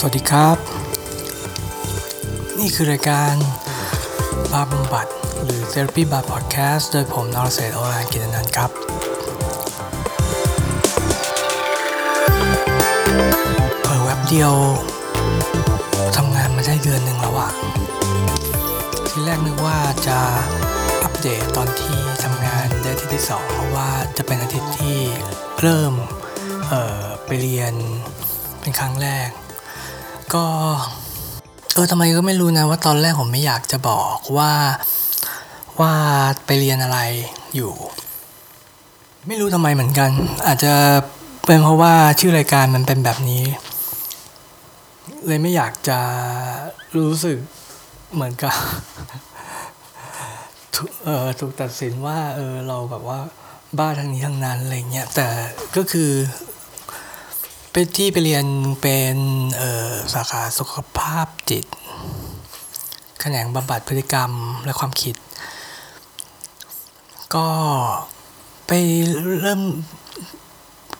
สวัสดีครับ นี่คือรายการบาบำบัด หรือ Therapy Bar Podcast โดยผมนรเศษโอรานกินนันท์ครับเปิดเว็บเดียวทำงานมาได้เดือนหนึ่งแล้วอะทีแรกนึกว่าจะอัปเดตตอนที่ทำงานได้ที่ที่สองเพราะว่าจะเป็นอาทิตย์ที่เริ่มไปเรียนเป็นครั้งแรก ก็เออทำไมก็ไม่รู้นะว่าตอนแรกผมไม่อยากจะบอกว่าว่าไปเรียนอะไรอยู่ ไม่รู้ทำไมเหมือนกัน อาจจะเป็นเพราะว่าชื่อรายการมันเป็นแบบนี้ เลยไม่อยากจะรู้สึกเหมือนกับเออถูกตัดสินว่าเออเราแบบว่าบ้าทางนี้ทางนั้นอะไรเงี้ยแต่ก็คือ ไปที่ไปเรียนเป็นสาขาสุขภาพจิต แขนงบำบัดพฤติกรรมและความคิด ก็ไปเริ่ม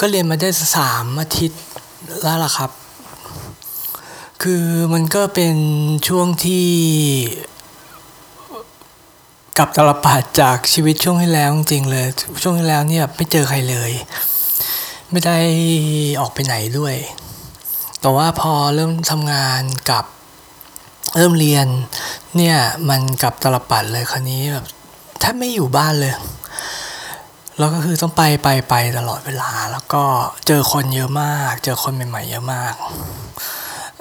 ก็เรียนมาได้สามอาทิตย์แล้วล่ะครับ คือมันก็เป็นช่วงที่กลับตลปัดจากชีวิตช่วงที่แล้วจริงๆเลย ช่วงที่แล้วเนี่ยไม่เจอใครเลย ไม่ได้ออกไปไหนด้วย แต่ว่าพอเริ่มทำงานกับเริ่มเรียนเนี่ยมันกลับตลบปัดเลยคราวนี้แบบแทบไม่อยู่บ้านเลย แล้วก็คือต้องไปไปไปตลอดเวลา แล้วก็เจอคนเยอะมาก เจอคนใหม่ ๆ เยอะมาก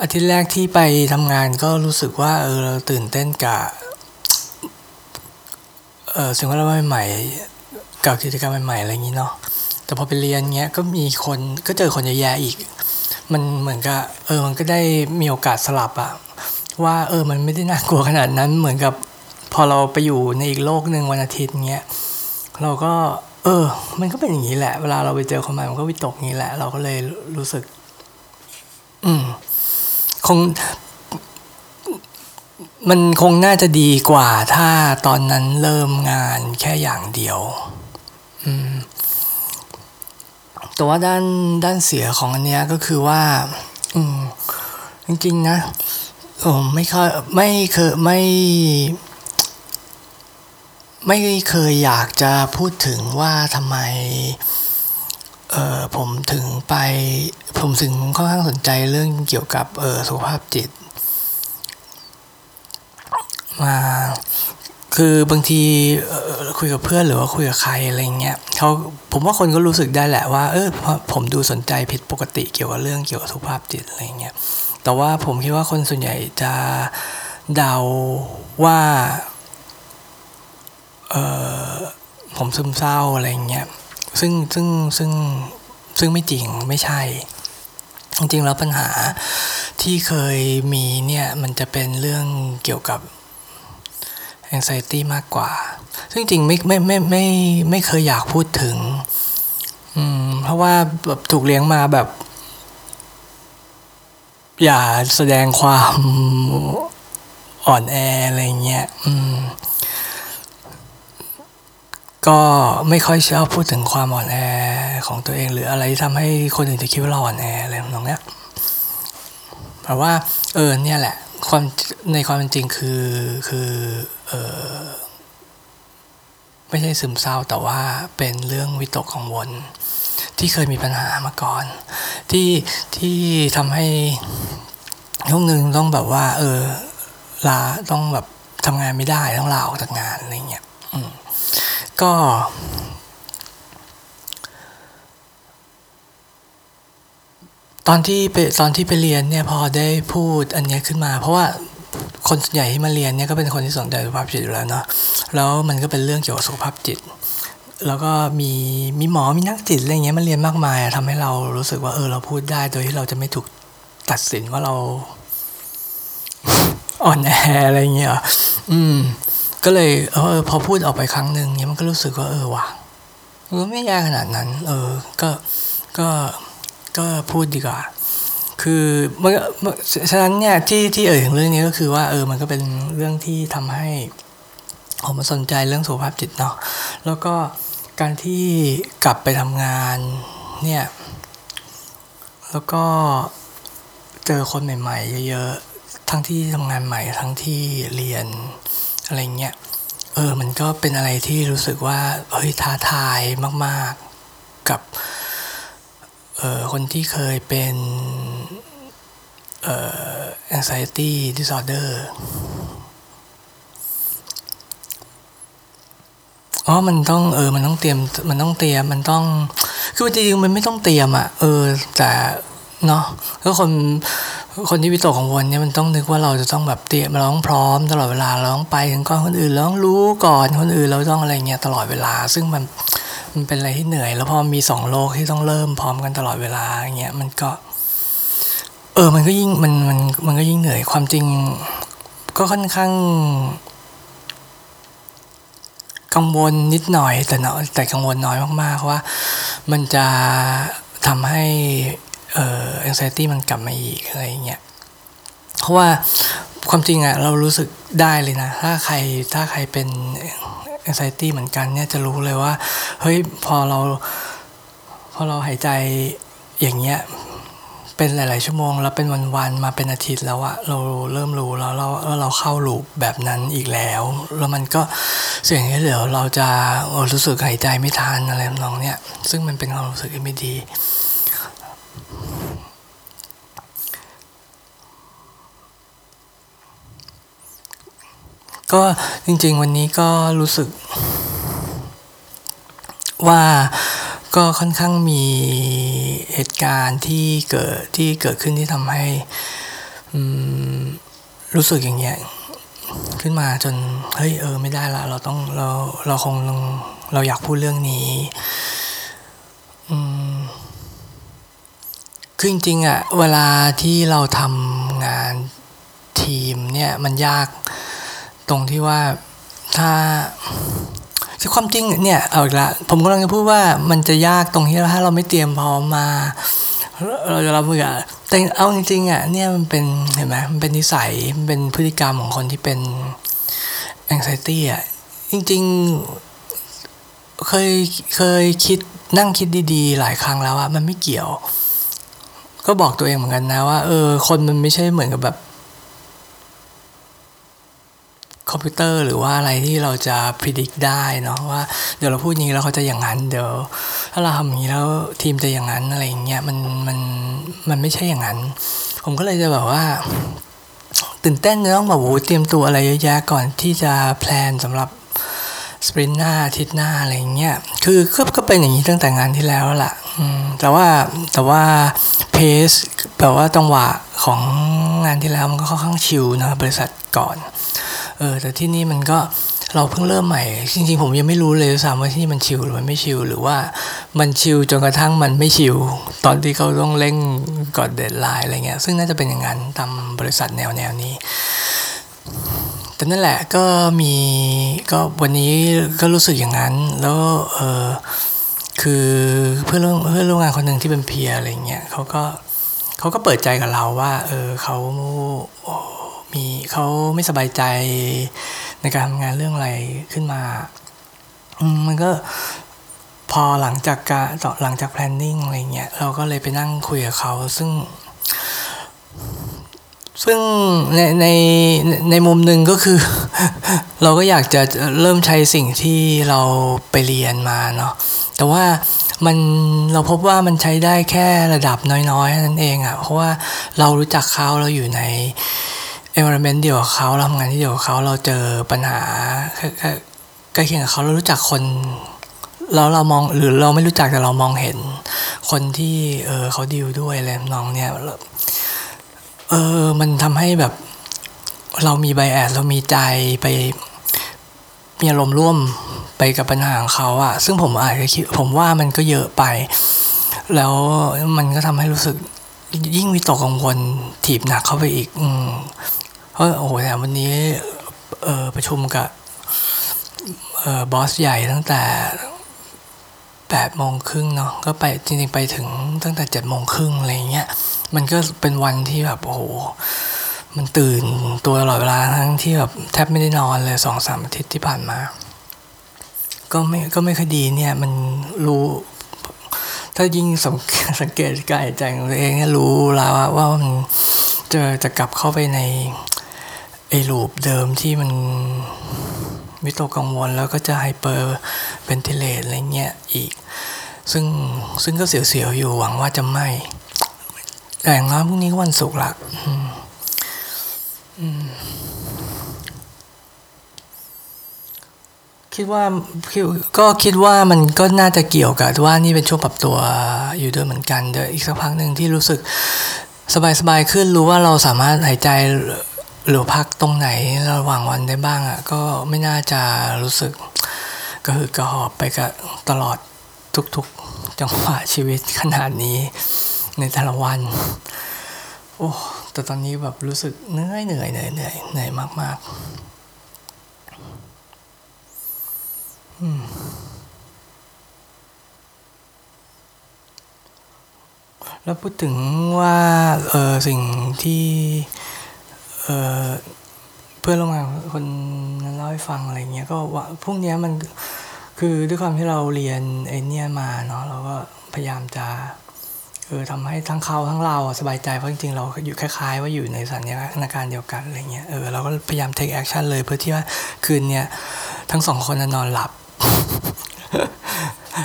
อาทิตย์แรกที่ไปทำงานก็รู้สึกว่าเออเราตื่นเต้นกับเออสิ่งแวดล้อมใหม่ๆกับกิจกรรมใหม่ๆอะไรอย่างนี้เนาะ แต่พอไปเรียนเงี้ยก็มีคนก็เจอคนเยอะแยะอีก มันเหมือนกับเออมันก็ได้มีโอกาสสลับอะว่าเออมันไม่ได้น่ากลัวขนาดนั้นเหมือนกับพอเราไปอยู่ในอีกโลกหนึ่งวันอาทิตย์เงี้ยเราก็ เออ มันก็เป็นอย่างนี้แหละ เวลาเราไปเจอคนใหม่มันก็วิตกอย่างนี้แหละ เราก็เลยรู้สึก อืม คง มันคงน่าจะดีกว่าถ้าตอนนั้นเริ่มงานแค่อย่างเดียว อืม แต่ว่าด้านด้านเสียของอันเนี้ยก็คือว่า อืมจริงๆนะผมไม่เคยไม่เคยไม่ ไม่เคยอยากจะพูดถึงว่าทำไมเออผมถึงไป ผมถึงค่อนข้างสนใจเรื่องเกี่ยวกับเออสุขภาพจิต มา คือบางทีคุยกับเพื่อนหรือว่าคุยกับใครอะไรเงี้ยเขาผมว่าคนก็รู้สึกได้แหละว่า เออผมดูสนใจผิดปกติเกี่ยวกับเรื่องเกี่ยวกับสุขภาพจิตอะไรเงี้ยแต่ว่าผมคิดว่าคนส่วนใหญ่จะเดาว่าเออผมซึมเศร้าอะไรเงี้ยซึ่งซึ่งซึ่งซึ่งไม่จริงไม่ใช่ จริงๆแล้วปัญหาที่เคยมีเนี่ยมันจะเป็นเรื่องเกี่ยวกับ anxiety มากกว่า ซึ่งจริงไม่ไม่ไม่ไม่ไม่เคยอยากพูดถึง อืม เพราะว่าแบบถูกเลี้ยงมาแบบ อย่าแสดงความอ่อนแออะไรเงี้ย อืม ก็ไม่ค่อยชอบพูดถึงความอ่อนแอของตัวเองหรืออะไรที่ทำให้คนอื่นจะคิดว่าเราอ่อนแออะไรตรงเนี้ยแต่ว่า เออเนี่ยแหละความในความเป็นจริงคือคือ ไม่ใช่ซึมเศร้าแต่ว่าเป็นเรื่องวิตกกังวล ที่เคยมีปัญหามาก่อน ที่ที่ทำให้ช่วงหนึ่งต้องแบบว่า เออลาต้องแบบทำงานไม่ได้ต้องลาออกจากงานอะไรเงี้ยก็ ตอนที่ไปตอนที่ไปเรียนเนี่ยพอได้พูดอันนี้ขึ้นมา เพราะว่า คนส่วนใหญ่ที่มาเรียนเนี่ยก็เป็นคนที่สนใจสุขภาพจิตอยู่แล้วเนาะแล้วมันก็เป็นเรื่องเกี่ยวกับสุขภาพจิต แล้วก็มีมีหมอมีนักจิตอะไรเงี้ยมาเรียนมากมายทำให้เรารู้สึกว่าเออเราพูดได้โดยที่เราจะไม่ถูกตัดสินว่าเราอ่อนแออะไรเงี้ยอืม ก็เลยเออพอพูดออกไปครั้งหนึ่งเนี่ยมันก็รู้สึกว่าเออว่ะมันไม่ยากขนาดนั้น เออ ก็ก็ก็พูดดีกว่า คือมันฉะนั้นเนี่ยที่ที่เอ่ยถึงเรื่องนี้ก็คือว่าเออมันก็เป็นเรื่องที่ทำให้ผมมาสนใจเรื่องสุขภาพจิตเนาะแล้วก็การที่กลับไปทำงานเนี่ยแล้วก็เจอคนใหม่ๆ เยอะๆ ทั้งที่ทำงานใหม่ทั้งที่เรียนอะไรเงี้ยเออมันก็เป็นอะไรที่รู้สึกว่าเฮ้ยท้าทายมาก ๆ กับ คนที่เคยเป็นเอ่อ anxiety disorder อ๋อ มันต้องเออ มันต้องเตรียม มันต้องเตรียม มันต้อง คือจริงๆมันไม่ต้องเตรียมอะเออ แต่เนาะก็คน คนที่วิตกกังวลเนี่ยมันต้องนึกว่าเราจะต้องแบบเตรียมเราต้องพร้อมตลอดเวลาเราต้องไปถึงก่อนคนอื่นเราต้องรู้ก่อนคนอื่นเราต้องอะไรเงี้ยตลอดเวลา ซึ่งมัน มันเป็นอะไรที่เหนื่อย แล้วพอมีสองโลกที่ต้องเริ่มพร้อมกันตลอดเวลาอย่างเงี้ยมันก็ เออ มันก็ยิ่งมันมันมันก็ยิ่งเหนื่อยความจริง ก็ค่อนข้าง กังวลนิดหน่อย แต่เนาะแต่กังวลน้อยมากๆว่า มันจะทำให้เอ่อ anxiety มันกลับมาอีกอะไรเงี้ยเพราะว่าความจริงอะเรารู้สึกได้เลยนะ ถ้าใครถ้าใครเป็น anxiety เหมือนกันเนี่ยจะรู้เลยว่าเฮ้ยพอเราพอเราหายใจอย่างเงี้ยเป็นหลาย ๆ ชั่วโมง แล้วเป็นวัน ๆ มาเป็นอาทิตย์แล้วอะเราเริ่มรู้แล้วเราเราเข้าลูปแบบนั้นอีกแล้ว แล้วมันก็เสี่ยงที่เดี๋ยวเราจะรู้สึกหายใจไม่ทันอะไรทำนองเนี้ยซึ่งมันเป็นความรู้สึกที่ไม่ดี ก็จริง ๆ วันนี้ก็รู้สึก ว่าก็ค่อนข้างมีเหตุการณ์ที่เกิดที่เกิดขึ้นที่ทำให้รู้สึกอย่างเงี้ยขึ้นมาจนเฮ้ยเออไม่ได้ละ เราต้องเราเราคงเราอยากพูดเรื่องนี้คือจริงๆอะเวลาที่เราทำงานทีมเนี่ยมันยาก ตรงที่ว่าถ้าคือความจริงเนี่ยเอาอีกละผมกำลังจะพูดว่ามันจะยากตรงที่ถ้าเราไม่เตรียมพร้อมมา เราจะรับมือกับแต่เอาจริงๆอะเนี่ยมันเป็นเห็นไหมมันเป็นนิสัยมันเป็นพฤติกรรมของคนที่เป็น anxiety อะจริงๆเคยเคยคิดนั่งคิดดีๆ หลายครั้งแล้วว่ามันไม่เกี่ยว ก็บอกตัวเองเหมือนกันนะว่าเออคนมันไม่ใช่เหมือนกับแบบ คอมพิวเตอร์หรือว่าอะไรที่เราจะพิจิตรได้เนาะว่าเดี๋ยวเราพูดอย่างนี้แล้วเขาจะอย่างนั้นเดี๋ยว ถ้าเราทำอย่างนี้แล้วทีมจะอย่างนั้นอะไรอย่างเงี้ยมันมันมันไม่ใช่อย่างนั้น ผมก็เลยจะแบบว่า ตื่นเต้นจะต้องแบบโอ้เตรียมตัวอะไรเยอะแยะก่อนที่จะแพลนสำหรับสปรินต์หน้าทิศหน้าอะไรอย่างเงี้ย คือก็ก็เป็นอย่างนี้ตั้งแต่งานที่แล้วล่ะแต่ว่าแต่ว่าเพสแปลว่าจังหวะของงานที่แล้วมันก็ค่อนข้างชิลนะบริษัทก่อน เออแต่ที่นี่มันก็เราเพิ่งเริ่มใหม่ จริง ๆ ผมยังไม่รู้เลยสามว่าที่นี่มันชิลหรือมันไม่ชิลหรือว่ามันชิลจนกระทั่งมันไม่ชิลตอนที่เขาต้องเร่งกอนเดดไลน์อะไรเงี้ยซึ่งน่าจะเป็นอย่างนั้นตามบริษัทแนวแนวนี้แต่นั่นแหละก็มีก็วันนี้ก็รู้สึกอย่างนั้น แล้วเออคือเพื่อนร่วมเพื่อนร่วมงานคนหนึ่งที่เป็นเพียอะไรเงี้ยเขาก็เขาก็เปิดใจกับเราว่า เออเขา มีเขาไม่สบายใจในการทำงานเรื่องอะไรขึ้นมามมันก็พอหลังจากการต่อหลังจาก planning อะไรเงี้ยเราก็เลยไปนั่งคุยกับเขาซึ่ง ซึ่งในในในมุมหนึ่งก็คือ เราก็อยากจะเริ่มใช้สิ่งที่เราไปเรียนมาเนาะแต่ว่ามันเราพบว่ามันใช้ได้แค่ระดับน้อยๆนั่นเองอะ่ะเพราะว่าเรารู้จักเขาเราอยู่ใน environment เดียวกับเขาเราทำงานที่เดียวกับเขาเราเจอปัญหาใกล้เคียงกับเขาเรารู้จักคนแล้วเรามองหรือเราไม่รู้จักแต่เรามองเห็น คนที่เออเขาดีลด้วยอะไรน้องเนี่ยเออมันทำให้แบบเรามีไบแอดเรามีใจไปมีอารมณ์ร่วมไปกับปัญหาของเขาอะซึ่งผมอาจจะคิดผมว่ามันก็เยอะไป แล้วมันก็ทำให้รู้สึก ยิ่งวิตกกังวลถีบหนักเข้าไปอีก อืมเพราะโอ้โหแต่วันนี้ เออประชุมกับ เออบอสใหญ่ตั้งแต่แปดโมงครึ่งเนาะก็ไปจริงๆไปถึงตั้งแต่เจ็ดโมงครึ่งอะไรเงี้ยมันก็เป็นวันที่แบบโอ้โหมันตื่นตัวตลอดเวลาทั้งที่แบบแทบไม่ได้นอนเลยสองสามอาทิตย์ที่ผ่านมา ก็ไม่ก็ไม่คดีเนี่ย มันรู้ ถ้ายิ่งสังเกตกายใจของตัวเองเนี่ยรู้แล้วว่ามันจะจะกลับเข้าไปในไอ้ loop เดิมที่มันวิตกกังวลแล้วก็จะ hyperventilate อะไรเงี้ยอีก ซึ่งซึ่งก็เสียวๆอยู่หวังว่าจะไม่แต่อย่างน้อยพรุ่งนี้วันศุกร์ละ คิดว่าก็คิดว่ามันก็น่าจะเกี่ยวกับว่านี่เป็นช่วงปรับตัวอยู่ด้วยเหมือนกันเดี๋ยวอีกสักพักหนึ่งที่รู้สึกสบายๆขึ้นรู้ว่าเราสามารถหายใจหรือพักตรงไหนระหว่างวันได้บ้างอะก็ไม่น่าจะรู้สึกกระหืดกระหอบไปกับตลอดทุกๆจังหวะชีวิตขนาดนี้ในแต่ละวัน โอ้แต่ตอนนี้แบบรู้สึกเหนื่อยเหนื่อยเหนื่อยเหนื่อยเหนื่อยมากๆ แล้วพูดถึงว่าเออสิ่งที่เออเพื่อนร่วมงานคนเล่าให้ฟังอะไรเงี้ยก็ว่าพวกนี้มันคือด้วยความที่เราเรียนไอเนี้ยมาเนาะเราก็พยายามจะเออทำให้ทั้งเขาทั้งเราสบายใจเพราะจริงๆ เราอยู่คล้าย ๆ ว่าอยู่ในสถานการณ์เดียวกันอะไรเงี้ยเออเราก็พยายาม take action เลยเพื่อที่ว่าคืนเนี้ยทั้งสองคนจะนอนหลับ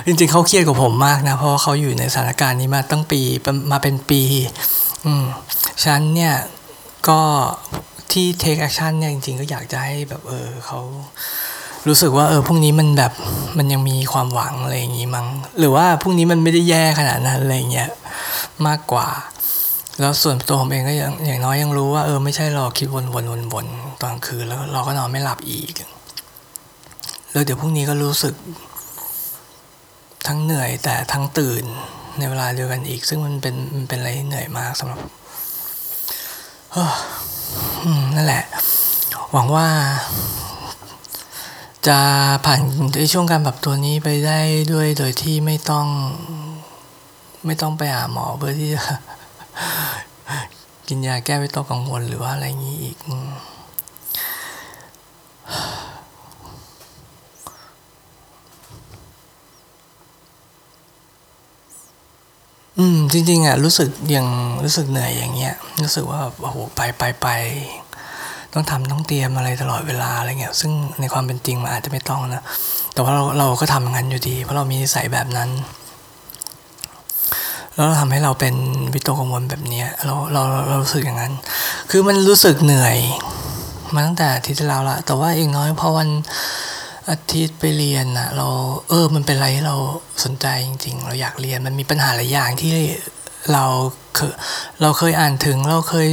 จริงๆเขาเครียดกว่าผมมากนะ เพราะเขาอยู่ในสถานการณ์นี้มาตั้งปีมาเป็นปี อืมฉันเนี่ย ก็ที่ take action เนี่ยจริงๆ ก็อยากจะให้แบบเออเขารู้สึกว่าเออพรุ่งนี้มันแบบมันยังมีความหวังอะไรอย่างงี้มั้งหรือว่าพรุ่งนี้มันไม่ได้แย่ขนาดนั้นอะไรเงี้ยมากกว่า แล้วส่วนตัวผมเองก็อย่างอย่างน้อยยังรู้ว่าเออไม่ใช่เราคิดวนๆวนๆตอนคืนแล้วเราก็นอนไม่หลับอีก แล้วเดี๋ยวพรุ่งนี้ก็รู้สึก ทั้งเหนื่อยแต่ทั้งตื่นในเวลาเดียวกันอีก ซึ่งมันเป็นมันเป็นอะไรที่เหนื่อยมากสำหรับนั่นแหละ หวังว่า จะผ่านในช่วงการปรับตัวนี้ไปได้ด้วยโดยที่ไม่ต้อง ไม่ต้องไปหาหมอเพื่อที่จะกินยาแก้ไม่ต้องกังวลหรือว่าอะไรอย่างนี้อีก อืมจริงๆอะรู้สึกยังรู้สึกเหนื่อยอย่างเงี้ยรู้สึกว่าโอ้โหไปไปไปต้องทำต้องเตรียมอะไรตลอดเวลาอะไรเงี้ยซึ่งในความเป็นจริงมันอาจจะไม่ต้องนะแต่ว่าเราเราก็ทำอย่างนั้นอยู่ดี เพราะเรามีนิสัยแบบนั้น แล้วเราทำให้เราเป็นวิตกกังวลแบบนี้เราเราเรารู้สึกอย่างนั้น คือมันรู้สึกเหนื่อยมาตั้งแต่ที่แล้วละแต่ว่าอีกน้อยพอวัน อาทิตย์ไปเรียนอะเราเออมันเป็นอะไรที่เราสนใจจริง ๆ เราอยากเรียนมันมีปัญหาหลายอย่างที่เราเคยเราเคยอ่านถึงเราเคย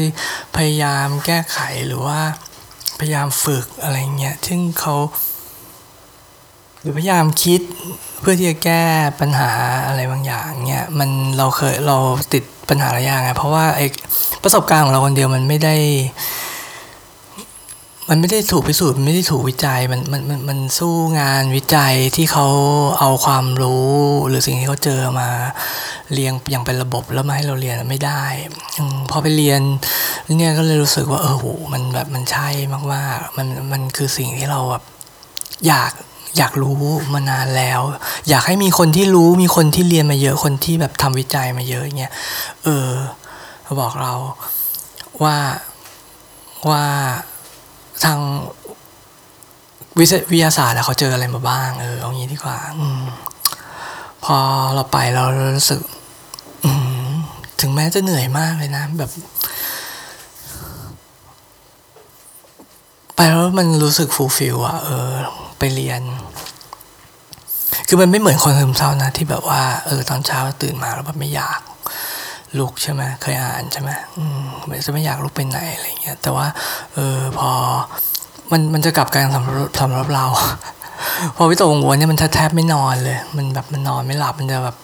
พยายามแก้ไขหรือว่าพยายามฝึกอะไรเงี้ยซึ่งเขาหรือพยายามคิดเพื่อที่จะแก้ปัญหาอะไรบางอย่างเนี่ยมันเราเคยเราติดปัญหาหลายอย่างไงเพราะว่าไอประสบการณ์ของเราคนเดียวมันไม่ได้ มันไม่ได้ถูกพิสูจน์ไม่ได้ถูกวิจัยมันมันมันมันสู้งานวิจัยที่เขาเอาความรู้ หรือสิ่งที่เขาเจอมาเรียงอย่างเป็นระบบแล้วมาให้เราเรียนไม่ได้พอไปเรียนเนี่ยก็เลยรู้สึกว่าเออโหมันแบบมันใช่มากๆมันมันคือสิ่งที่เราแบบอยากอยากรู้มานานแล้ว อยากให้มีคนที่รู้มีคนที่เรียนมาเยอะคนที่แบบทำวิจัยมาเยอะเงี้ยเออบอกเราว่าว่า ทางวิทยาศาสตร์เขาเจออะไรมาบ้างเออเอางี้ดีกว่าอืมพอเราไปเรารู้สึกถึงแม้จะเหนื่อยมากเลยนะ แบบ ไปแล้วมันรู้สึกฟูลฟิลอะเออ ไปเรียน คือมันไม่เหมือนคนซึมเศร้านะ ที่แบบว่า เออ ตอนเช้าตื่นมาแล้วแบบไม่อยาก ลุกใช่ไหมเคยอ่านใช่ไหมอืมจะไม่อยากลุกไปไหนอะไรเงี้ยแต่ว่าเออพอมันมันจะกลับกันสำหรับสำหรับเรา พอวิตกกังวลเนี่ยมันแทบไม่นอนเลย มันแบบมันนอนไม่หลับมันจะแบบ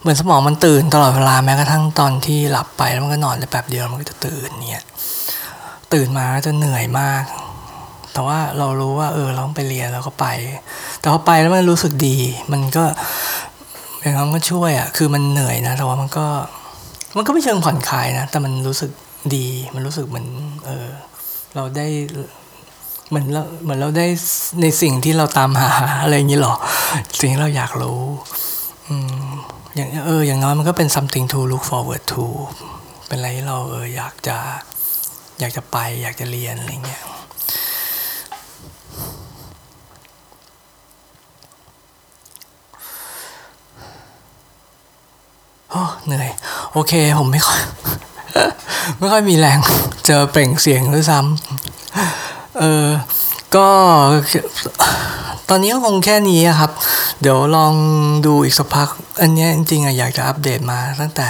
เหมือนสมองมันตื่นตลอดเวลาแม้กระทั่งตอนที่หลับไปแล้วมันก็นอนได้แป๊บเดียวมันก็จะตื่นเนี่ยตื่นมาก็จะเหนื่อยมาก แต่ว่าเรารู้ว่า เออเราต้องไปเรียนแล้วก็ไป แต่พอไปแล้วมันรู้สึกดี มันก็ อย่างนั้นก็ช่วยอะ คือมันเหนื่อยนะ แต่ว่ามันก็ มันก็ไม่เชิงผ่อนคลายนะ แต่มันรู้สึกดี มันรู้สึกเหมือน เออ เราได้เหมือนเราเหมือนเราได้ในสิ่งที่เราตามหาอะไรอย่างนี้หรอ สิ่งที่เราอยากรู้ อืม อย่างเออ อย่างน้อยมันก็เป็น something to look forward to เป็นอะไรที่เราเอออยากจะ อยากจะไป อยากจะเรียนอะไรเงี้ย โอ้เหนื่อย โอเค ผมไม่ค่อย ไม่ค่อยมีแรง เจอเปล่งเสียงด้วยซ้ำเออก็ตอนนี้ก็คงแค่นี้ครับ เดี๋ยวลองดูอีกสักพัก อันนี้จริงๆอะอยากจะอัปเดตมาตั้งแต่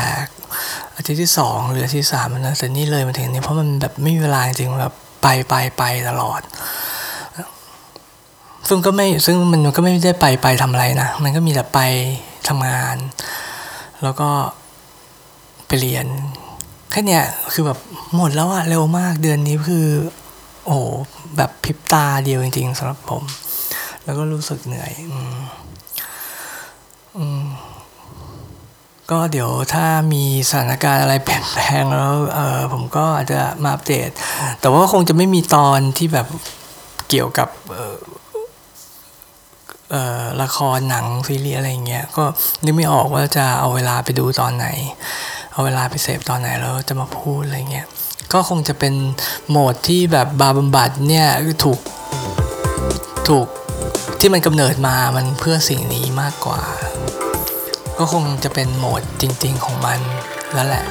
อาทิตย์ที่สองหรืออาทิตย์ที่สามนะแต่นี่เลยมาถึงนี้เพราะมันแบบไม่มีเวลาจริงแบบไปไปไปตลอด ซึ่งก็ไม่ซึ่งมันก็ไม่ได้ไปไปทำอะไรนะ มันก็มีแต่ไปทำงาน แล้วก็ไปเรียนแค่เนี้ยคือแบบหมดแล้วอะเร็วมากเดือนนี้คือ โอ้โหแบบพริบตาเดียวจริงๆสำหรับผม แล้วก็รู้สึกเหนื่อยอืมอืมก็เดี๋ยวถ้ามีสถานการณ์อะไรเปลี่ยนแปลงแล้วเออผมก็อาจจะมาอัปเดต แต่ว่าคงจะไม่มีตอนที่แบบเกี่ยวกับ ละครหนังซีรีส์อะไรเงี้ยก็นึกไม่ออกว่าจะเอาเวลาไปดูตอนไหน เอาเวลาไปเสพตอนไหนแล้วจะมาพูดอะไรเงี้ยก็คงจะเป็นโหมดที่แบบบาบำบัดเนี่ยถูกถูกที่มันกำเนิดมามันเพื่อสิ่งนี้มากกว่า ก็คงจะเป็นโหมดจริง ๆของมันแล้วแหละ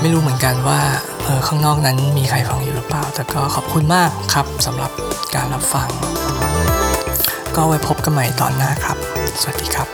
ไม่รู้เหมือนกันว่าเออข้างนอกนั้นมีใครฟังอยู่หรือเปล่า แต่ก็ขอบคุณมากครับสำหรับการรับฟัง ก็ไว้พบกันใหม่ตอนหน้าครับ สวัสดีครับ